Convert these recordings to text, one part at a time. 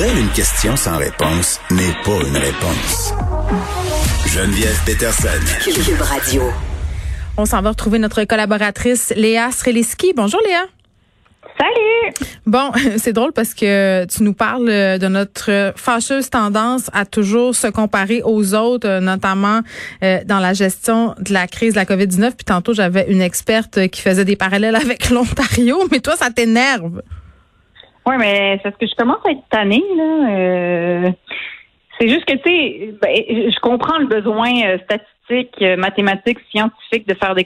Pour elle, une question sans réponse n'est pas une réponse. Geneviève Peterson. Cube Radio. On s'en va retrouver notre collaboratrice Léa Streliski. Bonjour Léa. Salut! Bon, c'est drôle parce que tu nous parles de notre fâcheuse tendance à toujours se comparer aux autres, notamment euh, dans la gestion de la crise de la COVID-19. Puis tantôt, j'avais une experte qui faisait des parallèles avec l'Ontario, mais toi, ça t'énerve. Oui, mais c'est parce que je commence à être tannée, là. Euh, c'est juste que, tu sais, ben, je comprends le besoin euh, statistique, euh, mathématique, scientifique de faire des,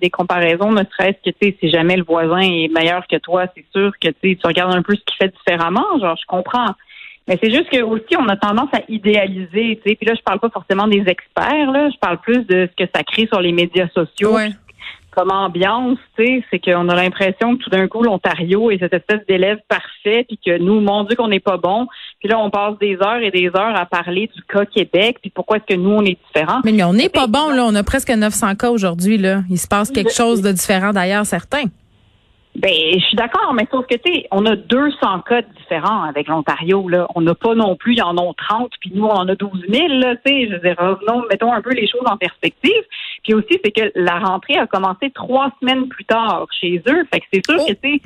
des comparaisons, ne serait-ce que, tu sais, si jamais le voisin est meilleur que toi, c'est sûr que, tu tu regardes un peu ce qu'il fait différemment. Genre, je comprends. Mais c'est juste que aussi, on a tendance à idéaliser, tu sais. Puis là, je parle pas forcément des experts, là. Je parle plus de ce que ça crée sur les médias sociaux comme ambiance, tu sais, c'est qu'on a l'impression que tout d'un coup, l'Ontario est cette espèce d'élève parfait, puis que nous, mon Dieu, qu'on n'est pas bon. Puis là, on passe des heures et des heures à parler du cas Québec, puis pourquoi est-ce que nous, on est différents. Mais, on n'est pas bon, là. On a presque 900 cas aujourd'hui, là. Il se passe quelque chose de différent d'ailleurs, certains. Ben, je suis d'accord, mais sauf que, tu sais, on a 200 cas différents avec l'Ontario, là. On n'a pas non plus, il y en a 30, puis nous, on en a 12 000, là, tu sais. Je veux dire, revenons, mettons un peu les choses en perspective. Puis aussi, c'est que la rentrée a commencé trois semaines plus tard chez eux. Fait que c'est sûr que, tu sais,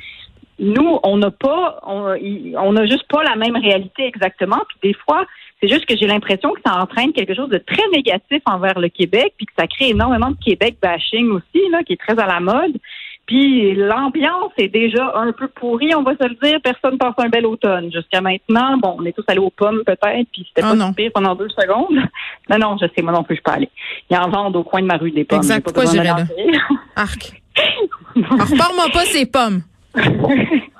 nous, on n'a pas, on n'a juste pas la même réalité exactement. Puis des fois, c'est juste que j'ai l'impression que ça entraîne quelque chose de très négatif envers le Québec, puis que ça crée énormément de Québec bashing aussi, là, qui est très à la mode. Puis l'ambiance est déjà un peu pourrie, on va se le dire. Personne passe un bel automne. Jusqu'à maintenant, bon, on est tous allés aux pommes peut-être, puis c'était oh pas pire pendant deux secondes. Non, non, je sais, moi non plus, je peux aller. Il y en vend au coin de ma rue des pommes. Exact, pourquoi j'irais là? Arc. Repars-moi pas ces pommes.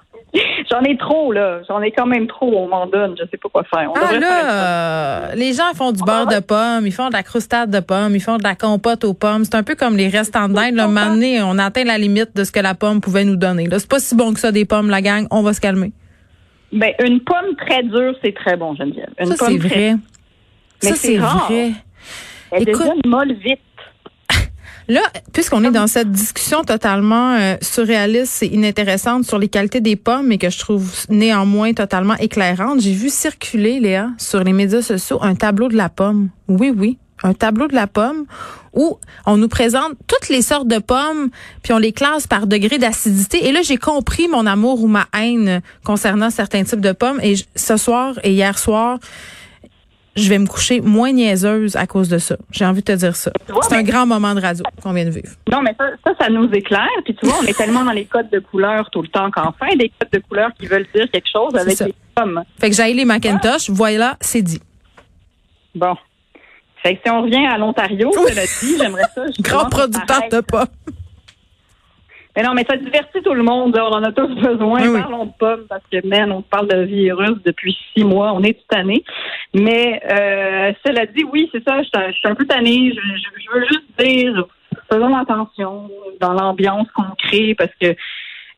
J'en ai trop, là. J'en ai quand même trop. On m'en donne. Je sais pas quoi faire. ah, là, les gens font du beurre de pommes, ils font de la croustade de pommes, ils font de la compote aux pommes. C'est un peu comme les restants d'Inde. Là, donné, on atteint la limite de ce que la pomme pouvait nous donner. Là, c'est pas si bon que ça, des pommes, la gang. On va se calmer. Ben, une pomme très dure, c'est très bon, Geneviève. Une ça, c'est vrai. ça, c'est vrai. Elle devient molle vite. Là, puisqu'on est dans cette discussion totalement euh, surréaliste et inintéressante sur les qualités des pommes, mais que je trouve néanmoins totalement éclairante, j'ai vu circuler, Léa, sur les médias sociaux, un tableau de la pomme. Oui, oui, un tableau de la pomme où on nous présente toutes les sortes de pommes, puis on les classe par degré d'acidité. Et là, j'ai compris mon amour ou ma haine concernant certains types de pommes. Et ce soir et hier soir, je vais me coucher moins niaiseuse à cause de ça. J'ai envie de te dire ça. C'est un grand moment de radio qu'on vient de vivre. Non, mais ça, ça, nous éclaire. Puis tu vois, on est tellement dans les codes de couleurs tout le temps qu'enfin, des codes de couleurs qui veulent dire quelque chose avec les pommes. Fait que j'ai les Macintosh. Voilà, c'est dit. Bon. Fait que si on revient à l'Ontario, oui. dit, j'aimerais ça. Grand producteur de pommes. Mais non, mais ça divertit tout le monde. On en a tous besoin. Parlons de pommes parce que, man, on parle de virus depuis six mois. On est tout tanné. Mais euh, cela dit, oui, c'est ça. Je, suis un peu tannée. Je, veux juste dire, faisons attention dans l'ambiance qu'on crée parce que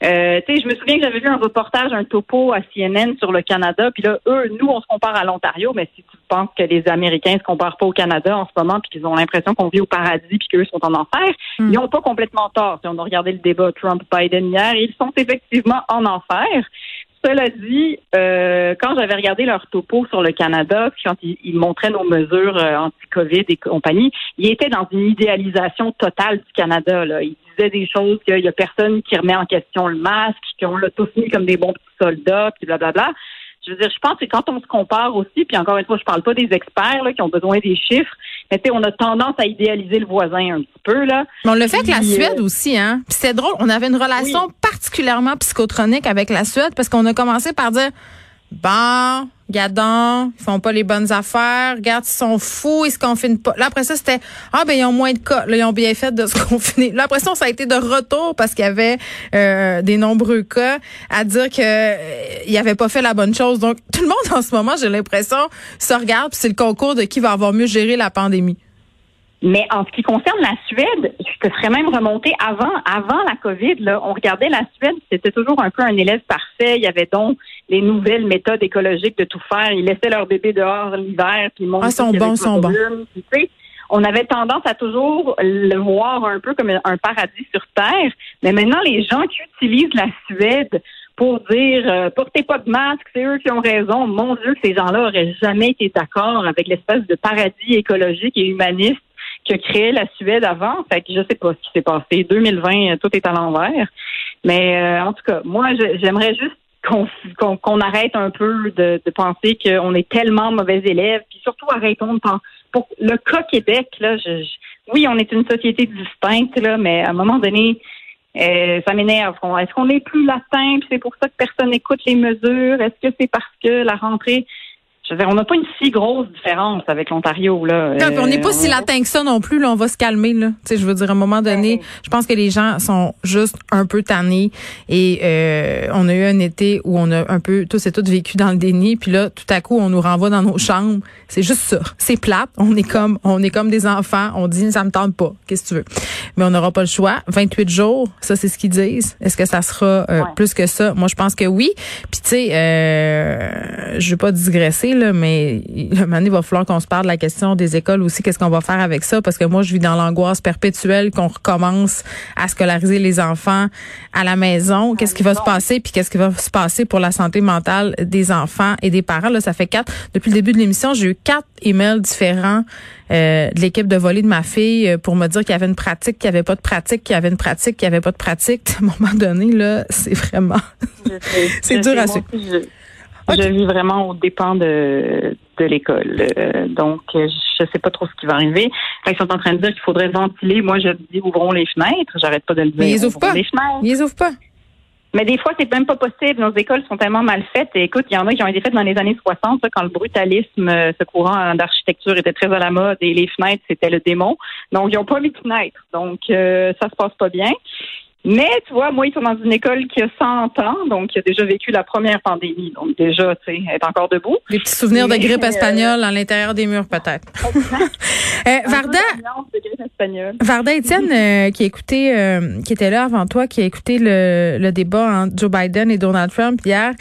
euh, tu sais, je me souviens que j'avais vu un reportage, un topo à CNN sur le Canada, puis là, eux, nous, on se compare à l'Ontario, mais si tu penses que les Américains se comparent pas au Canada en ce moment, puis qu'ils ont l'impression qu'on vit au paradis, puis qu'eux sont en enfer, hmm. ils n'ont pas complètement tort. Si on a regardé le débat Trump-Biden hier, ils sont effectivement en enfer. Cela dit, euh, quand j'avais regardé leur topo sur le Canada, puis quand ils, montraient nos mesures euh, anti-COVID et compagnie, ils étaient dans une idéalisation totale du Canada. Là. Ils disaient des choses qu'il y a personne qui remet en question le masque, qu'on l'a tous mis comme des bons petits soldats, puis blablabla. Je veux dire, je pense que quand on se compare aussi, puis encore une fois, je parle pas des experts là, qui ont besoin des chiffres, mais tu sais, on a tendance à idéaliser le voisin un petit peu là. Mais on le fait avec la Suède euh, aussi, hein. Puis c'est drôle, on avait une relation particulièrement psychotronique avec la Suède parce qu'on a commencé par dire bon, gadon, ils font pas les bonnes affaires, regarde, ils sont fous, ils se confinent pas. Là, après ça, c'était, ah, ben, ils ont moins de cas. Là, ils ont bien fait de se confiner. Là, après ça, a été de retour parce qu'il y avait euh, des nombreux cas à dire que euh, avait pas fait la bonne chose. Donc, tout le monde, en ce moment, j'ai l'impression, se regarde, c'est le concours de qui va avoir mieux géré la pandémie. Mais en ce qui concerne la Suède, je te ferais même remonter avant, avant la COVID, là, on regardait la Suède, c'était toujours un peu un élève parfait. Il y avait donc les nouvelles méthodes écologiques de tout faire. Ils laissaient leur bébé dehors l'hiver, puis ils Ah, sont bons, sont bons. on avait tendance à toujours le voir un peu comme un paradis sur Terre. Mais maintenant, les gens qui utilisent la Suède pour dire euh, portez pas de masque, c'est eux qui ont raison. Mon Dieu, ces gens-là auraient jamais été d'accord avec l'espèce de paradis écologique et humaniste que créait la Suède avant. Fait que je sais pas ce qui s'est passé. 2020, tout est à l'envers. Mais euh, en tout cas, moi, j'aimerais juste qu'on arrête un peu de, penser qu'on est tellement mauvais élèves, puis surtout arrêtons de penser. Pour le cas Québec, là, oui, on est une société distincte, là, mais à un moment donné, euh, ça m'énerve. Est-ce qu'on est plus latin, c'est pour ça que personne n'écoute les mesures? Est-ce que c'est parce que la rentrée on n'a pas une si grosse différence avec l'Ontario. Là. on n'est pas euh, si latin que ça non plus. Là, on va se calmer. Là. je veux dire, à un moment donné, je pense que les gens sont juste un peu tannés. Et euh, on a eu un été où on a un peu tous et toutes vécu dans le déni. Puis là, tout à coup, on nous renvoie dans nos chambres. C'est juste ça. C'est plate. On est comme on est comme des enfants. On dit ça me tente pas. Qu'est-ce que tu veux? Mais on n'aura pas le choix. 28 jours, ça c'est ce qu'ils disent. Est-ce que ça sera euh, plus que ça? Moi, je pense que oui. Puis tu sais, euh, je vais pas digresser mais le moment il va falloir qu'on se parle de la question des écoles aussi. Qu'est-ce qu'on va faire avec ça? Parce que moi, je vis dans l'angoisse perpétuelle qu'on recommence à scolariser les enfants à la maison. Qu'est-ce qui va se passer? Puis qu'est-ce qui va se passer pour la santé mentale des enfants et des parents? Là, ça fait quatre. Depuis le début de l'émission, j'ai eu quatre emails différents euh, de l'équipe de volley de ma fille euh, pour me dire qu'il y avait une pratique, qu'il n'y avait pas de pratique, qu'il y avait une pratique, qu'il n'y avait pas de pratique. À un moment donné, là, c'est vraiment... c'est dur à suivre. Je vis vraiment au dépend de, de l'école. Euh, donc, je ne sais pas trop ce qui va arriver. ils sont en train de dire qu'il faudrait ventiler, moi, je dis ouvrons les fenêtres. J'arrête pas de le dire. Mais ils ouvrent pas. Les fenêtres. Ils ouvrent pas. Mais des fois, c'est même pas possible. Nos écoles sont tellement mal faites. Et écoute, il y en a qui ont été faites dans les années 60, quand le brutalisme, euh, ce courant d'architecture était très à la mode et les fenêtres, c'était le démon. Donc, ils n'ont pas mis de fenêtres. Donc, euh, ça se passe pas bien. Mais tu vois, moi, ils sont dans une école qui a 100 ans, donc qui a déjà vécu la première pandémie. Donc déjà, tu sais, elle est encore debout. Des petits souvenirs de grippe euh, espagnole à l'intérieur des murs, peut-être. euh, Varda, Étienne, euh, qui écoutait, euh, qui était là avant toi, qui a écouté le, le débat entre Joe Biden et Donald Trump hier,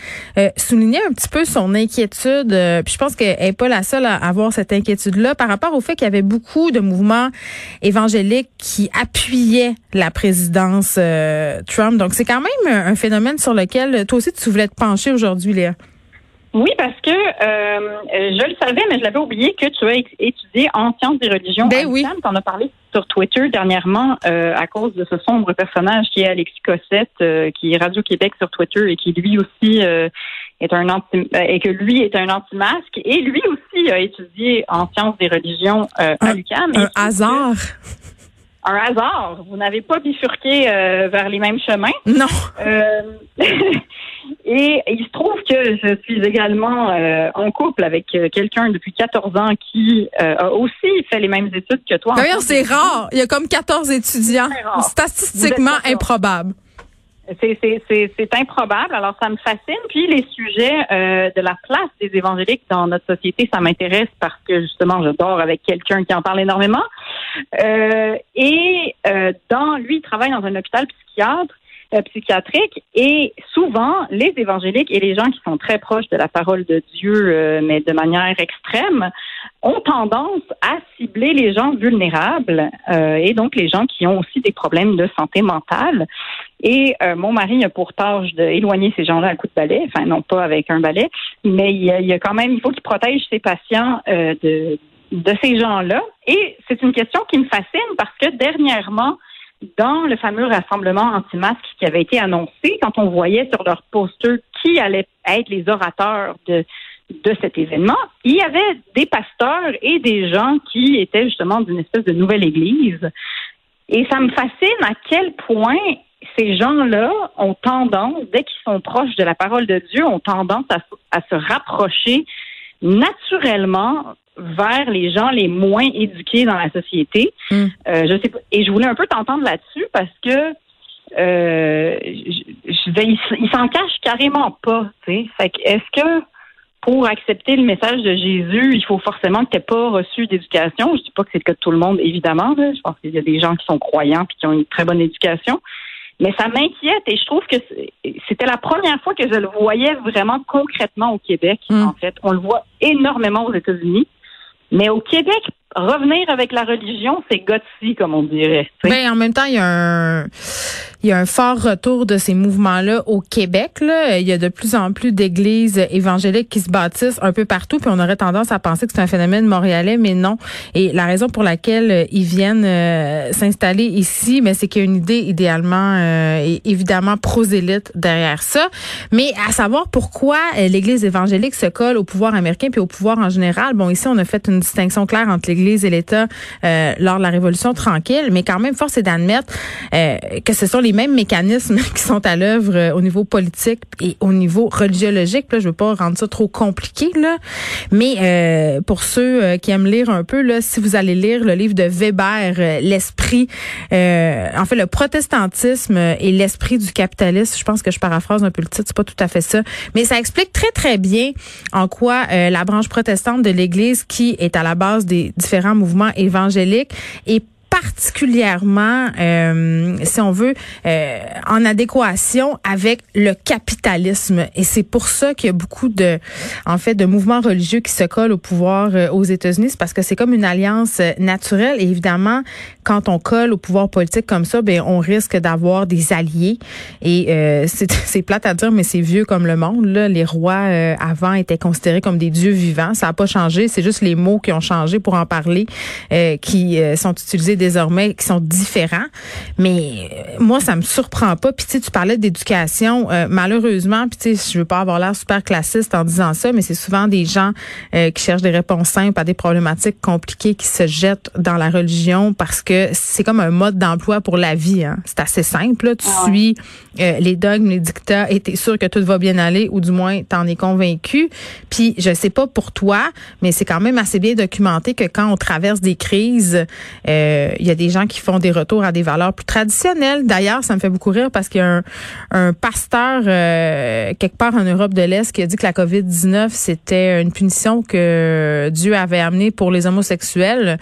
soulignait un petit peu son inquiétude. puis je pense qu'elle n'est pas la seule à avoir cette inquiétude-là par rapport au fait qu'il y avait beaucoup de mouvements évangéliques qui appuyaient la présidence euh, Trump. Donc, c'est quand même un phénomène sur lequel toi aussi tu voulais te pencher aujourd'hui, Léa. Oui, parce que euh, je le savais, mais je l'avais oublié que tu as étudié en sciences des religions. Ben oui. Tu en as parlé sur Twitter dernièrement euh, à cause de ce sombre personnage qui est Alexis Cossette, qui est Radio-Québec sur Twitter et qui lui aussi est un anti et que lui est un anti-masque. Et lui aussi a étudié en sciences des religions à l'UQAM. Un hasard un hasard. Vous n'avez pas bifurqué euh, vers les mêmes chemins. Non. Euh, et il se trouve que je suis également euh, en couple avec quelqu'un depuis 14 ans qui a aussi fait les mêmes études que toi. D'ailleurs, c'est rare. Il y a comme 14 étudiants. Statistiquement improbable. C'est improbable. Alors, ça me fascine. Puis, les sujets euh, de la place des évangéliques dans notre société, ça m'intéresse parce que, justement, je dors avec quelqu'un qui en parle énormément. Euh, et euh, dans lui, il travaille dans un hôpital psychiatre euh, psychiatrique et souvent les évangéliques et les gens qui sont très proches de la parole de Dieu euh, mais de manière extrême ont tendance à cibler les gens vulnérables euh, et donc les gens qui ont aussi des problèmes de santé mentale et mon mari a pour tâche d'éloigner ces gens-là à coup de balai, enfin non pas avec un balai, mais il y a, il y a quand même il faut qu'il protège ses patients de de ces gens-là. Et c'est une question qui me fascine parce que dernièrement, dans le fameux rassemblement anti-masque qui avait été annoncé, quand on voyait sur leur poster qui allait être les orateurs de, de cet événement, il y avait des pasteurs et des gens qui étaient justement d'une espèce de nouvelle église. Et ça me fascine à quel point ces gens-là ont tendance, dès qu'ils sont proches de la parole de Dieu, ont tendance à, se rapprocher naturellement vers les gens les moins éduqués dans la société. Hmm. Euh, je sais pas, et je voulais un peu t'entendre là-dessus parce que euh, ils s'en cachent carrément pas. Fait est-ce que pour accepter le message de Jésus, il faut forcément que tu n'aies pas reçu d'éducation? Je dis pas que c'est le cas de tout le monde, évidemment. Je pense qu'il y a des gens qui sont croyants et qui ont une très bonne éducation. Mais ça m'inquiète et je trouve que c'était la première fois que je le voyais vraiment concrètement au Québec, hmm. en fait. On le voit énormément aux États-Unis. Mais au Québec, revenir avec la religion, c'est gotsi, comme on dirait. Ben, en même temps, il y a un il y a un fort retour de ces mouvements-là au Québec. Là. Il y a de plus en plus d'églises évangéliques qui se bâtissent un peu partout, puis on aurait tendance à penser que c'est un phénomène montréalais, mais non. Et la raison pour laquelle euh, ils viennent euh, s'installer ici, mais c'est qu'il y a une idée idéalement euh, évidemment prosélyte derrière ça. Mais à savoir pourquoi l'Église évangélique se colle au pouvoir américain puis au pouvoir en général. Bon, ici on a fait une distinction claire entre l'Église et l'État lors de la Révolution tranquille, mais quand même force est d'admettre que ce sont les mêmes mécanismes qui sont à l'œuvre euh, au niveau politique et au niveau religiologique. Là, je veux pas rendre ça trop compliqué, là. mais euh, pour ceux euh, qui aiment lire un peu, là, si vous allez lire le livre de Weber, l'esprit, en fait, le protestantisme et l'esprit du capitalisme, je pense que je paraphrase un peu le titre, c'est pas tout à fait ça, mais ça explique très très bien en quoi la branche protestante de l'Église, qui est à la base des différents mouvements évangéliques, est particulièrement, euh, si on veut, euh, en adéquation avec le capitalisme. Et c'est pour ça qu'il y a beaucoup de, en fait, de mouvements religieux qui se collent au pouvoir euh, aux États-Unis. Parce que c'est comme une alliance naturelle. Et évidemment, quand on colle au pouvoir politique comme ça, ben on risque d'avoir des alliés. Et c'est plate à dire, mais c'est vieux comme le monde. Là. Les rois avant étaient considérés comme des dieux vivants. Ça n'a pas changé. C'est juste les mots qui ont changé pour en parler, qui sont utilisés désormais qui sont différents. Mais euh, moi, ça me surprend pas. Puis tu parlais d'éducation. Euh, malheureusement, puis tu sais, je veux pas avoir l'air super classiste en disant ça, mais c'est souvent des gens euh, qui cherchent des réponses simples à des problématiques compliquées qui se jettent dans la religion parce que c'est comme un mode d'emploi pour la vie. Hein. C'est assez simple. Tu ah suis les dogmes, les dictats et tu es sûr que tout va bien aller ou du moins tu en es convaincu. Puis je sais pas pour toi, mais c'est quand même assez bien documenté que quand on traverse des crises, euh, il y a des gens qui font des retours à des valeurs plus traditionnelles. D'ailleurs, ça me fait beaucoup rire parce qu'il y a un, pasteur euh, quelque part en Europe de l'Est qui a dit que la COVID-19, c'était une punition que Dieu avait amenée pour les homosexuels.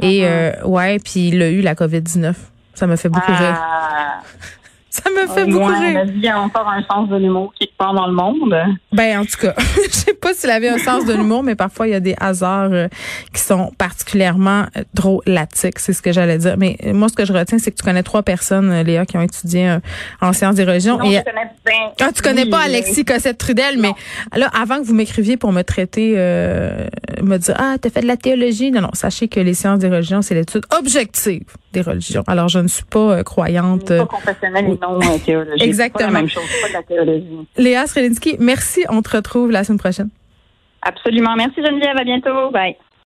Et uh-huh. euh, ouais, puis il a eu la COVID-19. Ça me fait beaucoup ah. rire. Ça me fait beaucoup rire. A encore un sens de l'humour quelque part dans le monde. Ben, en tout cas, je sais pas s'il avait un sens de l'humour, mais parfois, il y a des hasards euh, qui sont particulièrement euh, drôlatiques. C'est ce que j'allais dire. Mais euh, moi, ce que je retiens, c'est que tu connais trois personnes, Léa, qui ont étudié en sciences des religions. Non, et, je connais bien. Ah, tu connais pas Alexis Cossette-Trudel, mais là, avant que vous m'écriviez pour me traiter, me dire, ah, t'as fait de la théologie. Non, non, sachez que les sciences des religions, c'est l'étude objective des religions. Alors, je ne suis pas croyante. Pas confessionnelle Exactement. Pas la même chose, pas de la théologie. Léa Srelinski, merci. On te retrouve la semaine prochaine. Absolument. Merci Geneviève. À bientôt. Bye.